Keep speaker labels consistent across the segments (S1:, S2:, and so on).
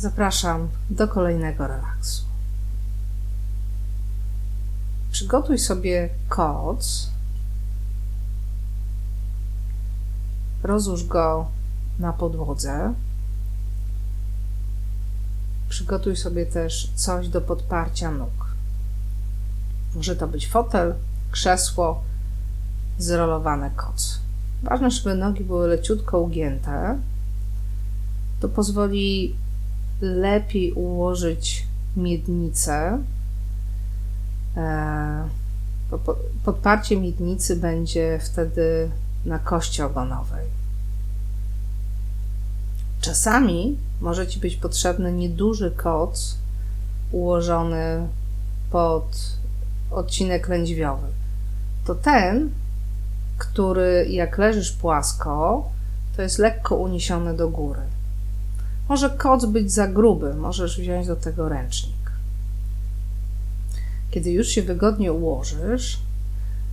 S1: zapraszam do kolejnego relaksu. Przygotuj sobie koc. Rozłóż go na podłodze. Przygotuj sobie też coś do podparcia nóg. Może to być fotel, krzesło, zrolowany koc. Ważne, żeby nogi były leciutko ugięte. To pozwoli lepiej ułożyć miednicę. E, podparcie miednicy będzie wtedy na kości ogonowej. Czasami może Ci być potrzebny nieduży koc ułożony pod odcinek lędźwiowy. To ten, który jak leżysz płasko, to jest lekko uniesiony do góry. Może koc być za gruby, możesz wziąć do tego ręcznik. Kiedy już się wygodnie ułożysz,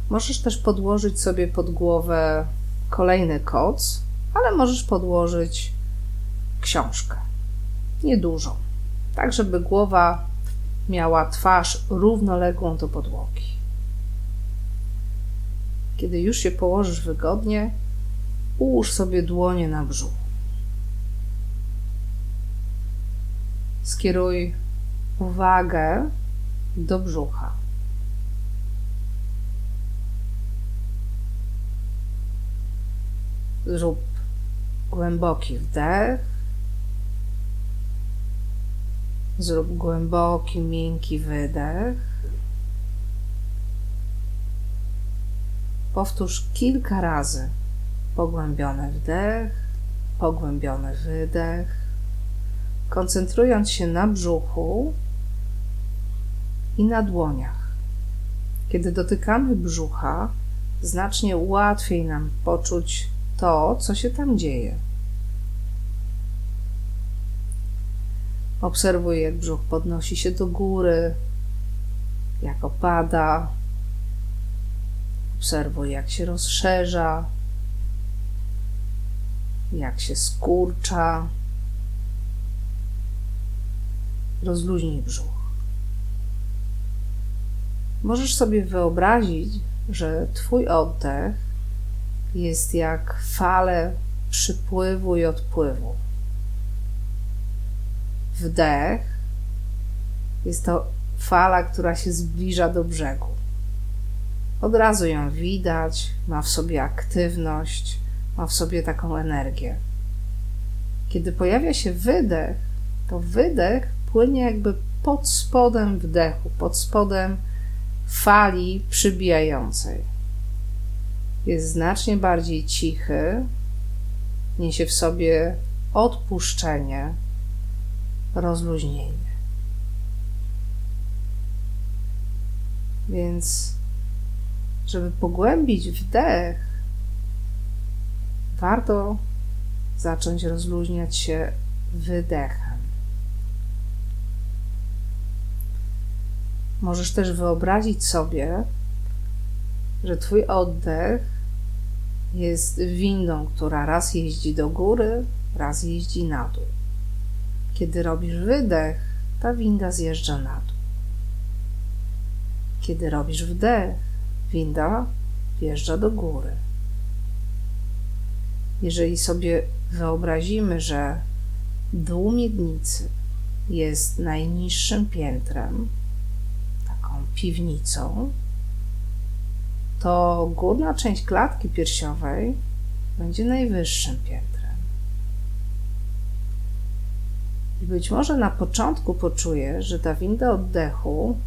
S1: możesz też podłożyć sobie pod głowę kolejny koc, ale możesz podłożyć książkę. Niedużą, tak żeby głowa miała twarz równoległą do podłogi. Kiedy już się położysz wygodnie, ułóż sobie dłonie na brzuchu. Skieruj uwagę do brzucha. Zrób głęboki wdech. Zrób głęboki, miękki wydech. Powtórz kilka razy pogłębiony wdech, pogłębiony wydech, koncentrując się na brzuchu i na dłoniach. Kiedy dotykamy brzucha, znacznie łatwiej nam poczuć to, co się tam dzieje. Obserwuj, jak brzuch podnosi się do góry, jak opada. Obserwuj, jak się rozszerza, jak się skurcza. Rozluźnij brzuch. Możesz sobie wyobrazić, że Twój oddech jest jak fale przypływu i odpływu. Wdech jest to fala, która się zbliża do brzegu. Od razu ją widać, ma w sobie aktywność, ma w sobie taką energię. Kiedy pojawia się wydech, to wydech płynie jakby pod spodem wdechu, pod spodem fali przybijającej. Jest znacznie bardziej cichy, niesie w sobie odpuszczenie, rozluźnienie. Więc, żeby pogłębić wdech, warto zacząć rozluźniać się wydechem. Możesz też wyobrazić sobie, że Twój oddech jest windą, która raz jeździ do góry, raz jeździ na dół. Kiedy robisz wydech, ta winda zjeżdża na dół. Kiedy robisz wdech, winda wjeżdża do góry. Jeżeli sobie wyobrazimy, że dół miednicy jest najniższym piętrem, piwnicą, to górna część klatki piersiowej będzie najwyższym piętrem. I być może na początku poczujesz, że ta winda oddechu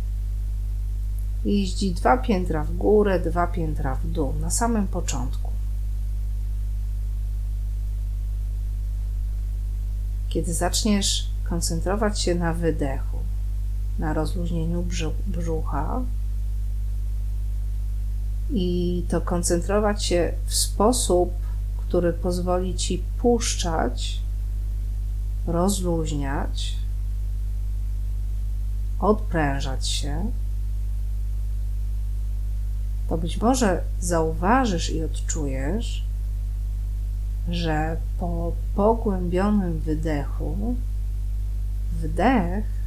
S1: jeździ dwa piętra w górę, dwa piętra w dół, na samym początku. Kiedy zaczniesz koncentrować się na wydechu, na rozluźnieniu brzucha i to koncentrować się w sposób, który pozwoli ci puszczać rozluźniać, odprężać się, to być może zauważysz i odczujesz, że po pogłębionym wydechu wdech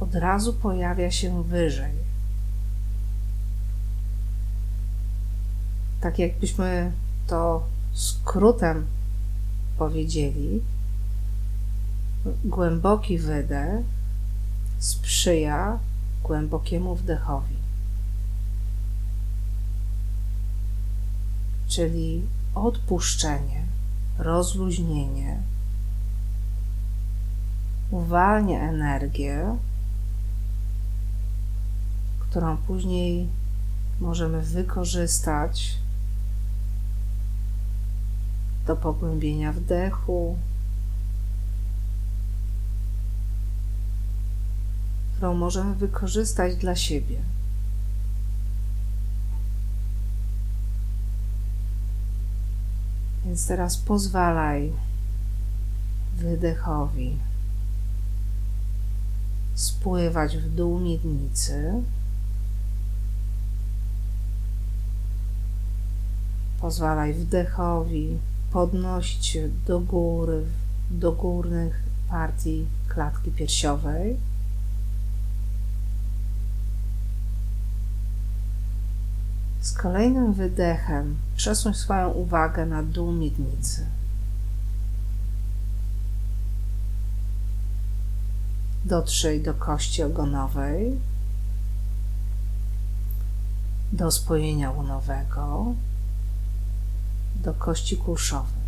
S1: od razu pojawia się wyżej. Tak jakbyśmy to skrótem powiedzieli, głęboki wydech sprzyja głębokiemu wdechowi. Czyli odpuszczenie, rozluźnienie uwalnia energię, którą później możemy wykorzystać do pogłębienia wdechu, którą możemy wykorzystać dla siebie. Więc teraz pozwalaj wydechowi spływać w dół miednicy. Pozwalaj wdechowi podnosić do góry, do górnych partii klatki piersiowej. Z kolejnym wydechem przesuń swoją uwagę na dół miednicy. Dotrzyj do kości ogonowej, do spojenia łonowego, do kości kulszowych.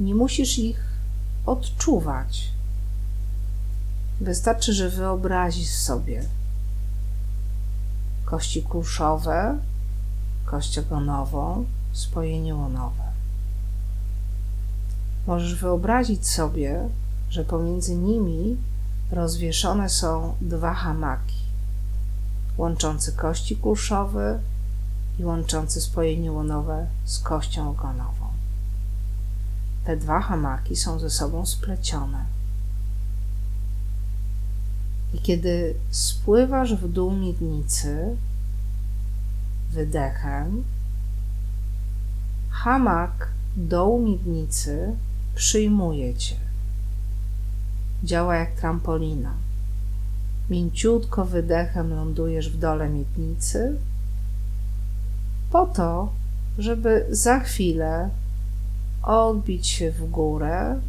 S1: Nie musisz ich odczuwać. Wystarczy, że wyobrazisz sobie kości kulszowe, kość ogonową, spojenie łonowe. Możesz wyobrazić sobie, że pomiędzy nimi rozwieszone są dwa hamaki, łączące kości kulszowe i łączące spojenie łonowe z kością ogonową. Te dwa hamaki są ze sobą splecione. I kiedy spływasz w dół miednicy wydechem, hamak dołu miednicy przyjmuje cię działa jak trampolina. Mięciutko wydechem lądujesz w dole miednicy, po to, żeby za chwilę odbić się w górę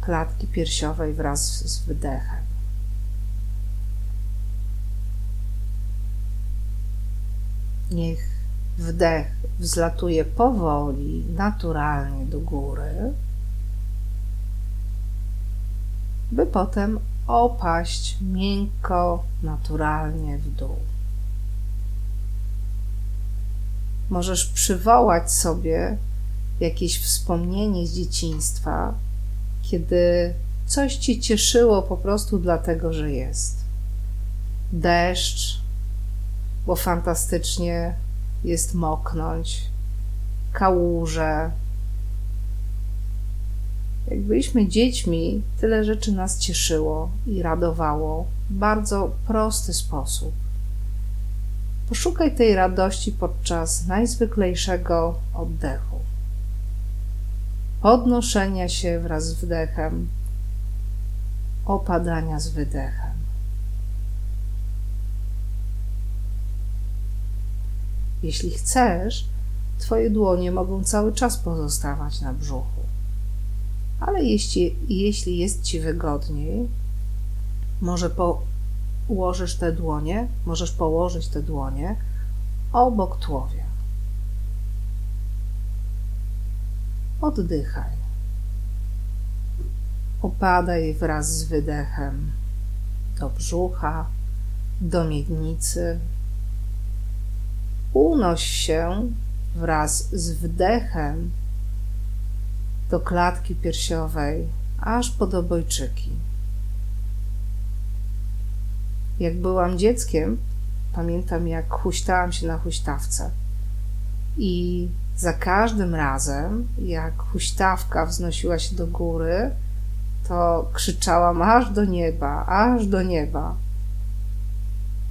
S1: klatki piersiowej wraz z wydechem. Niech wdech wzlatuje powoli, naturalnie do góry by potem opaść miękko, naturalnie w dół. Możesz przywołać sobie jakieś wspomnienie z dzieciństwa, kiedy coś ci cieszyło po prostu dlatego, że jest. Deszcz, bo fantastycznie jest moknąć, kałuże, jak byliśmy dziećmi, tyle rzeczy nas cieszyło i radowało w bardzo prosty sposób. Poszukaj tej radości podczas najzwyklejszego oddechu, podnoszenia się wraz z wdechem, opadania z wydechem. Jeśli chcesz, Twoje dłonie mogą cały czas pozostawać na brzuchu. Ale jeśli, jeśli jest Ci wygodniej, może położysz te dłonie, możesz położyć te dłonie obok tułowia. Oddychaj. Opadaj wraz z wydechem do brzucha, do miednicy. Unoś się wraz z wdechem do klatki piersiowej, aż pod obojczyki. Jak byłam dzieckiem, pamiętam jak huśtałam się na huśtawce i za każdym razem, jak huśtawka wznosiła się do góry, to krzyczałam aż do nieba, aż do nieba.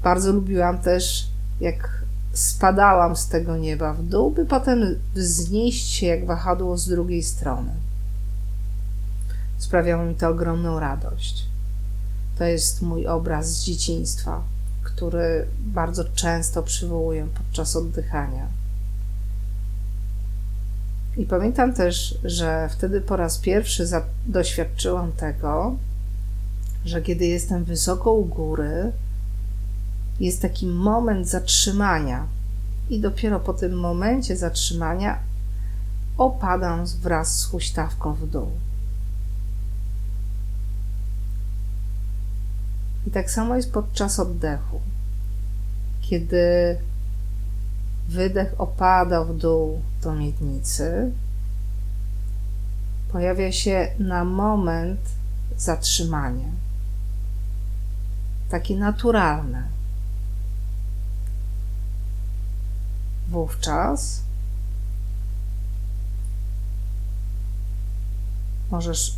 S1: Bardzo lubiłam też, jak spadałam z tego nieba w dół, by potem wznieść się jak wahadło z drugiej strony. Sprawiało mi to ogromną radość. To jest mój obraz z dzieciństwa, który bardzo często przywołuję podczas oddychania. I pamiętam też, że wtedy po raz pierwszy doświadczyłam tego, że kiedy jestem wysoko u góry, jest taki moment zatrzymania, i dopiero po tym momencie zatrzymania opadam wraz z huśtawką w dół. I tak samo jest podczas oddechu. Kiedy wydech opada w dół do miednicy, pojawia się na moment zatrzymanie. Takie naturalne. Wówczas możesz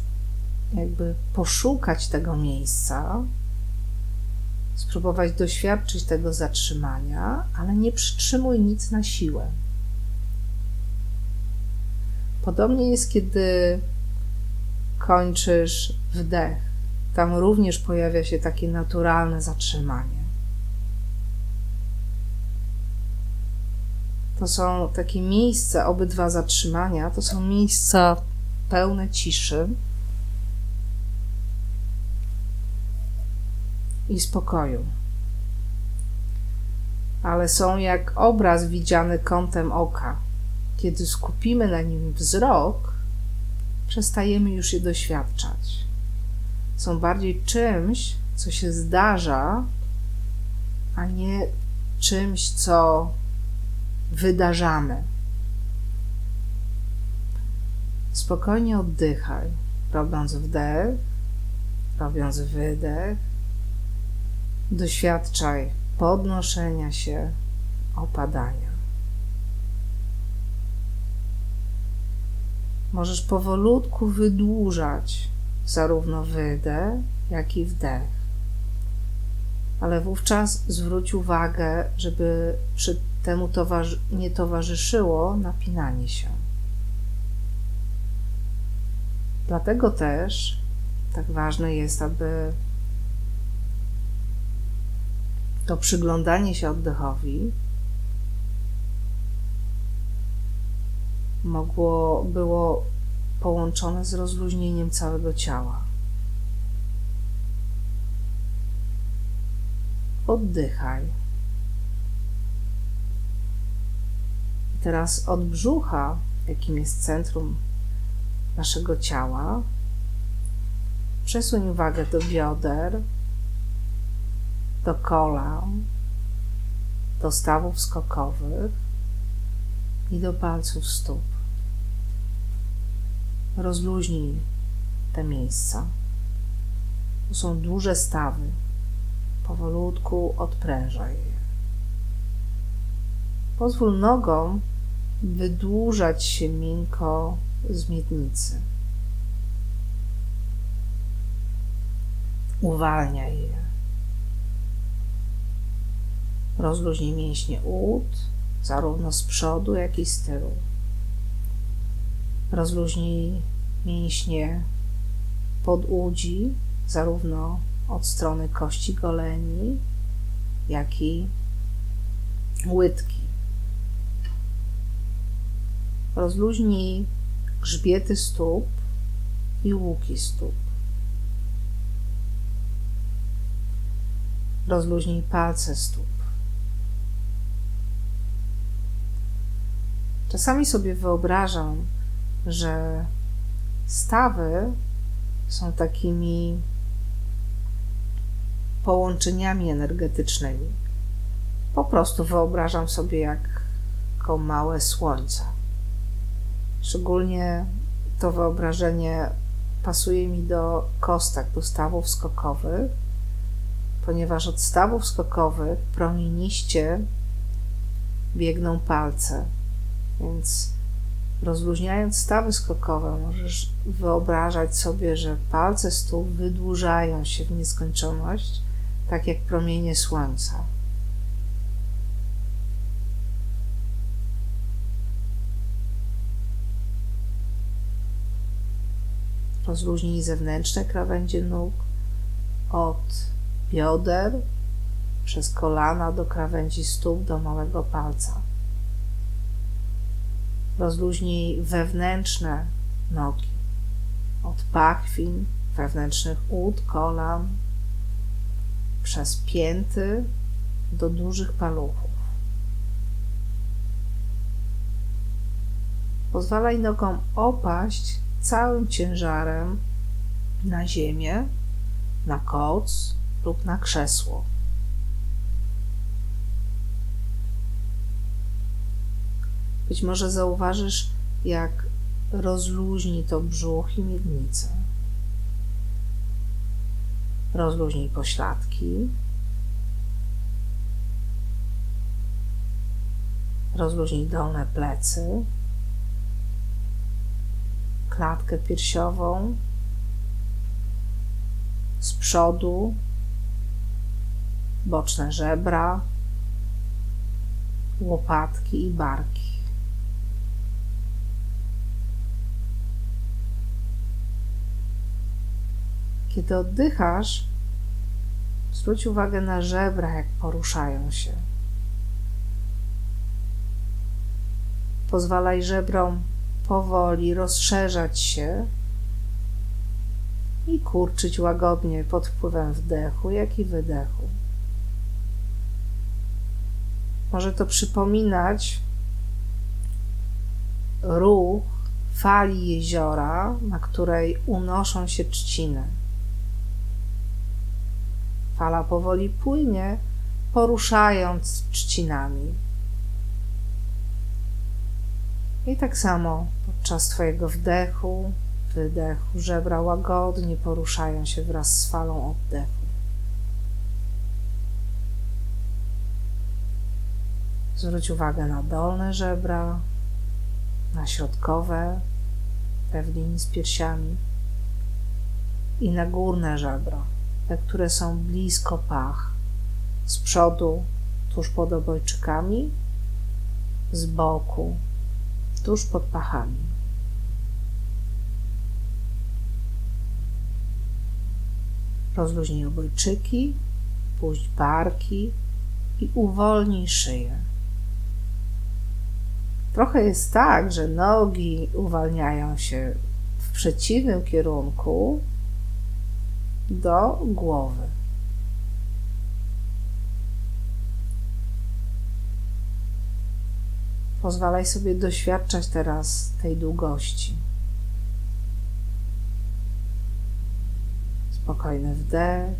S1: jakby poszukać tego miejsca, spróbować doświadczyć tego zatrzymania, ale nie przytrzymuj nic na siłę. Podobnie jest, kiedy kończysz wdech. Tam również pojawia się takie naturalne zatrzymanie. To są takie miejsca, obydwa zatrzymania, to są miejsca pełne ciszy i spokoju. Ale są jak obraz widziany kątem oka. Kiedy skupimy na nim wzrok, przestajemy już je doświadczać. Są bardziej czymś, co się zdarza, a nie czymś, co wydarzamy. Spokojnie oddychaj, robiąc wdech, robiąc wydech. Doświadczaj podnoszenia się, opadania. Możesz powolutku wydłużać zarówno wydech, jak i wdech. Ale wówczas zwróć uwagę, żeby przy temu towarzy nie towarzyszyło napinanie się. Dlatego też tak ważne jest, aby to przyglądanie się oddechowi mogło, było połączone z rozluźnieniem całego ciała. Oddychaj. I teraz od brzucha, jakim jest centrum naszego ciała, przesuń uwagę do bioder, do kolan, do stawów skokowych i do palców stóp. Rozluźnij te miejsca. To są duże stawy. Powolutku odprężaj je. Pozwól nogom wydłużać się miękko z miednicy. Uwalniaj je. Rozluźnij mięśnie ud, zarówno z przodu, jak i z tyłu. Rozluźnij mięśnie podłudzi, zarówno od strony kości goleni, jak i łydki. Rozluźnij grzbiety stóp i łuki stóp. Rozluźnij palce stóp. Czasami sobie wyobrażam, że stawy są takimi połączeniami energetycznymi. Po prostu wyobrażam sobie jako małe słońce. Szczególnie to wyobrażenie pasuje mi do kostek, do stawów skokowych, ponieważ od stawów skokowych promieniście biegną palce. Więc rozluźniając stawy skokowe, możesz wyobrażać sobie, że palce stóp wydłużają się w nieskończoność, tak jak promienie słońca. Rozluźnij zewnętrzne krawędzie nóg od bioder przez kolana do krawędzi stóp do małego palca. Rozluźnij wewnętrzne nogi od pachwin, wewnętrznych ud, kolan, przez pięty do dużych paluchów. Pozwalaj nogom opaść całym ciężarem na ziemię, na koc lub na krzesło. Być może zauważysz, jak rozluźni to brzuch i miednicę. Rozluźnij pośladki. Rozluźnij dolne plecy, klatkę piersiową z przodu, boczne żebra, łopatki i barki. Kiedy oddychasz, zwróć uwagę na żebra, jak poruszają się. Pozwalaj żebrom powoli rozszerzać się i kurczyć łagodnie pod wpływem wdechu, jak i wydechu. Może to przypominać ruch fali jeziora, na której unoszą się trzciny. Fala powoli płynie, poruszając trzcinami. I tak samo podczas Twojego wdechu, wydechu, żebra łagodnie poruszają się wraz z falą oddechu. Zwróć uwagę na dolne żebra, na środkowe, te w linii z piersiami i na górne żebra te, które są blisko pach, z przodu, tuż pod obojczykami, z boku, tuż pod pachami. Rozluźnij obojczyki, puść barki i uwolnij szyję. Trochę jest tak, że nogi uwalniają się w przeciwnym kierunku do głowy. Pozwalaj sobie doświadczać teraz tej długości. Spokojny wdech,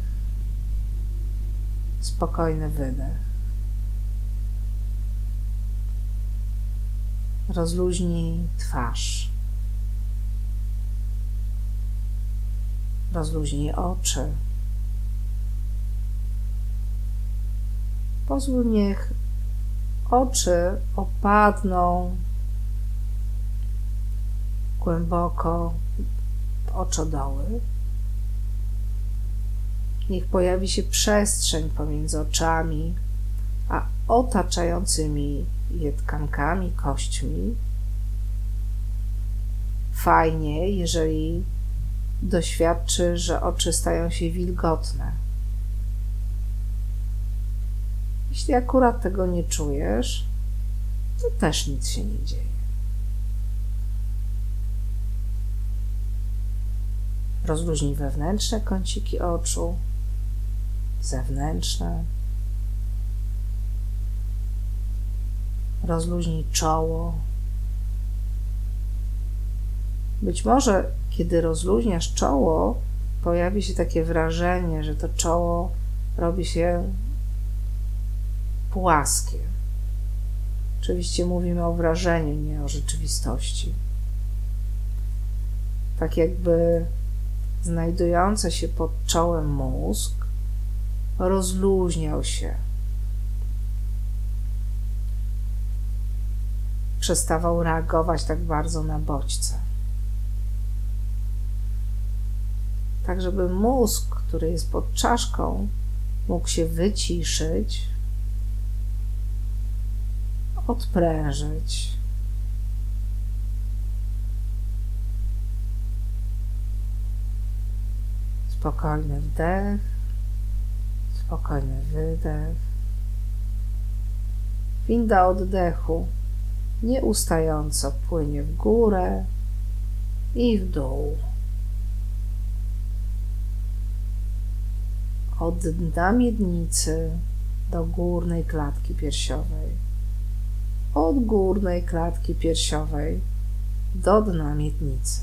S1: spokojny wydech. Rozluźnij twarz. Rozluźnij oczy. Pozwól niech oczy opadną głęboko w oczodoły. Niech pojawi się przestrzeń pomiędzy oczami a otaczającymi je tkankami, kośćmi. Fajnie, jeżeli doświadczy, że oczy stają się wilgotne. Jeśli akurat tego nie czujesz, to też nic się nie dzieje. Rozluźnij wewnętrzne kąciki oczu, zewnętrzne. Rozluźnij czoło, być może, kiedy rozluźniasz czoło, pojawi się takie wrażenie, że to czoło robi się płaskie. Oczywiście mówimy o wrażeniu, nie o rzeczywistości. Tak jakby znajdujący się pod czołem mózg rozluźniał się. Przestawał reagować tak bardzo na bodźce. Tak żeby mózg, który jest pod czaszką, mógł się wyciszyć, odprężyć. Spokojny wdech, spokojny wydech. Winda oddechu nieustająco płynie w górę i w dół. Od dna miednicy do górnej klatki piersiowej. Od górnej klatki piersiowej do dna miednicy.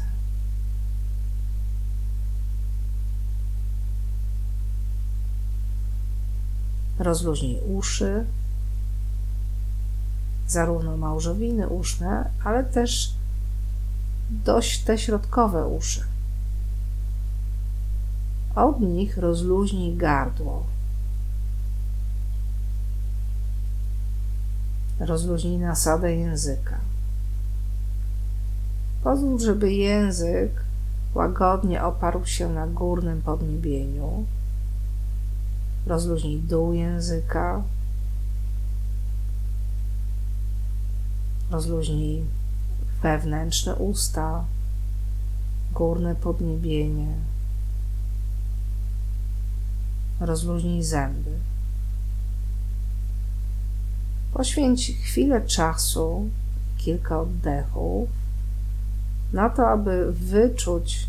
S1: Rozluźnij uszy, zarówno małżowiny uszne, ale też dość te środkowe uszy. Od nich rozluźnij gardło. Rozluźnij nasadę języka. Pozwól, żeby język łagodnie oparł się na górnym podniebieniu. Rozluźnij dół języka. Rozluźnij wewnętrzne usta, górne podniebienie. Rozluźnij zęby. Poświęć chwilę czasu, kilka oddechów, na to, aby wyczuć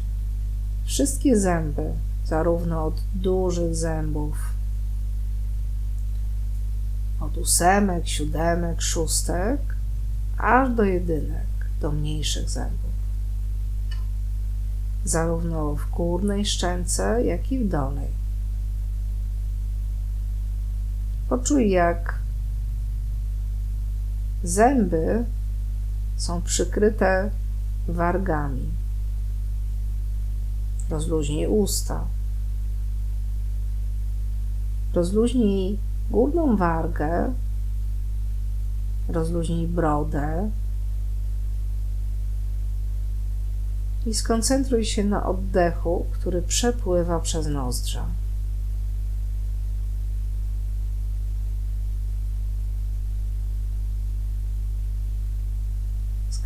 S1: wszystkie zęby, zarówno od dużych zębów, od ósemek, siódemek, szóstek, aż do jedynek, do mniejszych zębów. Zarówno w górnej szczęce, jak i w dolnej. Poczuj, jak zęby są przykryte wargami. Rozluźnij usta. Rozluźnij górną wargę, rozluźnij brodę i skoncentruj się na oddechu, który przepływa przez nozdrza.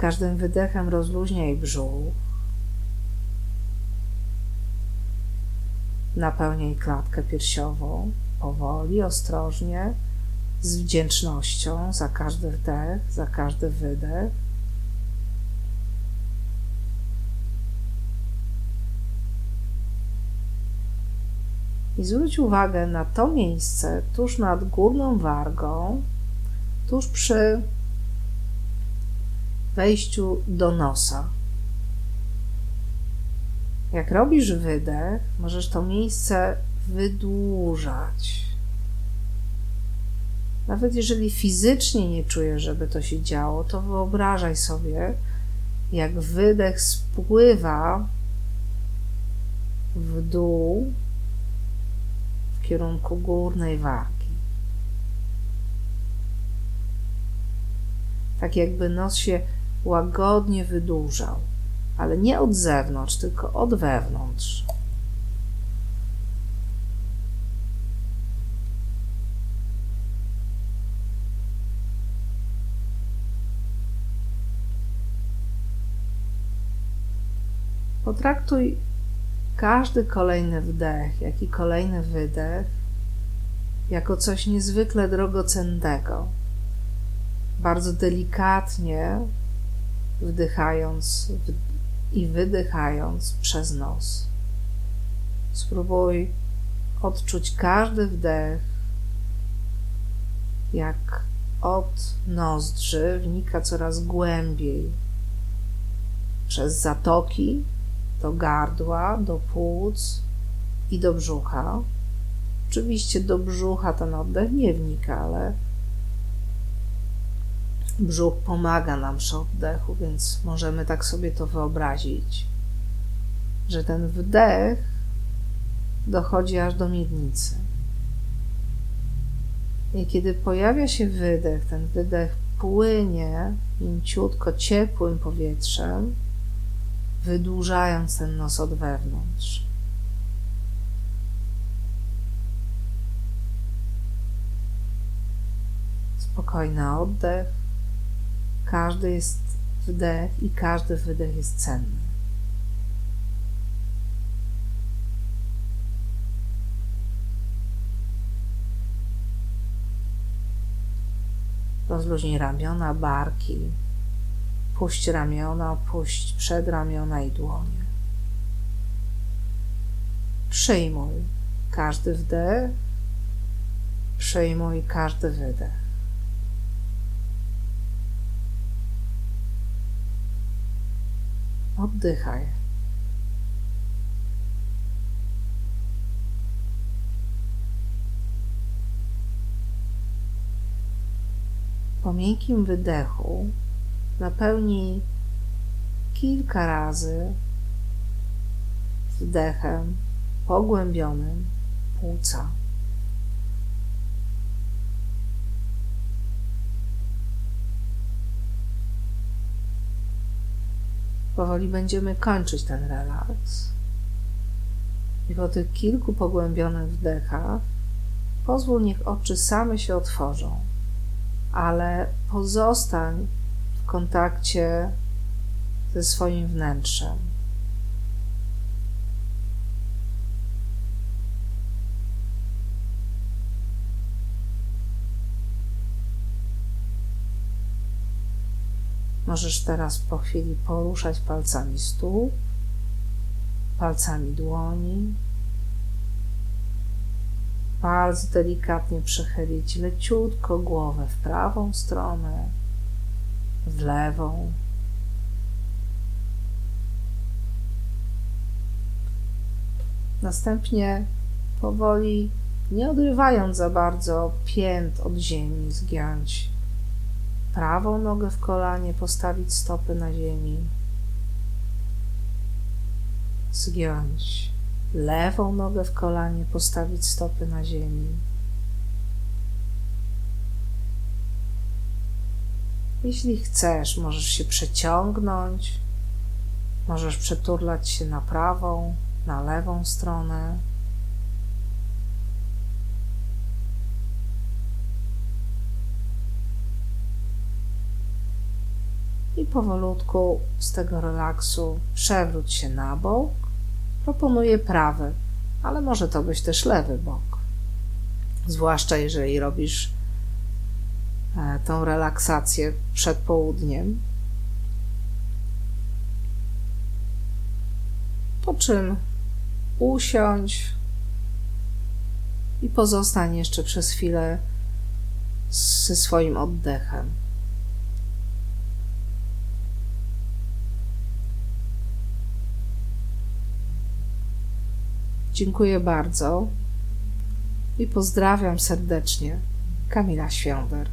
S1: Każdym wydechem rozluźniaj brzuch. Napełniaj klatkę piersiową powoli, ostrożnie, z wdzięcznością za każdy wdech, za każdy wydech. I zwróć uwagę na to miejsce tuż nad górną wargą, tuż przy wejściu do nosa. Jak robisz wydech, możesz to miejsce wydłużać. Nawet jeżeli fizycznie nie czujesz, żeby to się działo, to wyobrażaj sobie, jak wydech spływa w dół w kierunku górnej wargi. Tak jakby nos się łagodnie wydłużał, ale nie od zewnątrz, tylko od wewnątrz. Potraktuj każdy kolejny wdech, jak i kolejny wydech jako coś niezwykle drogocennego. Bardzo delikatnie wdychając i wydychając przez nos. Spróbuj odczuć każdy wdech, jak od nozdrzy wnika coraz głębiej przez zatoki do gardła, do płuc i do brzucha. Oczywiście do brzucha ten oddech nie wnika, ale brzuch pomaga nam przy oddechu, więc możemy tak sobie to wyobrazić, że ten wdech dochodzi aż do miednicy. I kiedy pojawia się wydech, ten wydech płynie mięciutko ciepłym powietrzem, wydłużając ten nos od wewnątrz. Spokojny oddech. Każdy jest wdech i każdy wydech jest cenny. Rozluźnij ramiona, barki. Puść ramiona, puść przedramiona i dłonie. Przyjmuj każdy wdech, przyjmuj każdy wydech. Oddychaj. Po miękkim wydechu napełnij kilka razy wdechem pogłębionym płuca. Powoli będziemy kończyć ten relaks. I po tych kilku pogłębionych wdechach pozwól, niech oczy same się otworzą, ale pozostań w kontakcie ze swoim wnętrzem. Możesz teraz po chwili poruszać palcami stóp, palcami dłoni. Bardzo delikatnie przechylić leciutko głowę w prawą stronę, w lewą. Następnie powoli, nie odrywając za bardzo pięt od ziemi, zgiąć prawą nogę w kolanie, postawić stopy na ziemi, zgiąć lewą nogę w kolanie, postawić stopy na ziemi. Jeśli chcesz, możesz się przeciągnąć, możesz przeturlać się na prawą, na lewą stronę. I powolutku z tego relaksu przewróć się na bok. Proponuję prawy, ale może to być też lewy bok. Zwłaszcza jeżeli robisz e, tą relaksację przed południem. Po czym usiądź i pozostań jeszcze przez chwilę ze swoim oddechem. Dziękuję bardzo i pozdrawiam serdecznie. Kamila Świąder.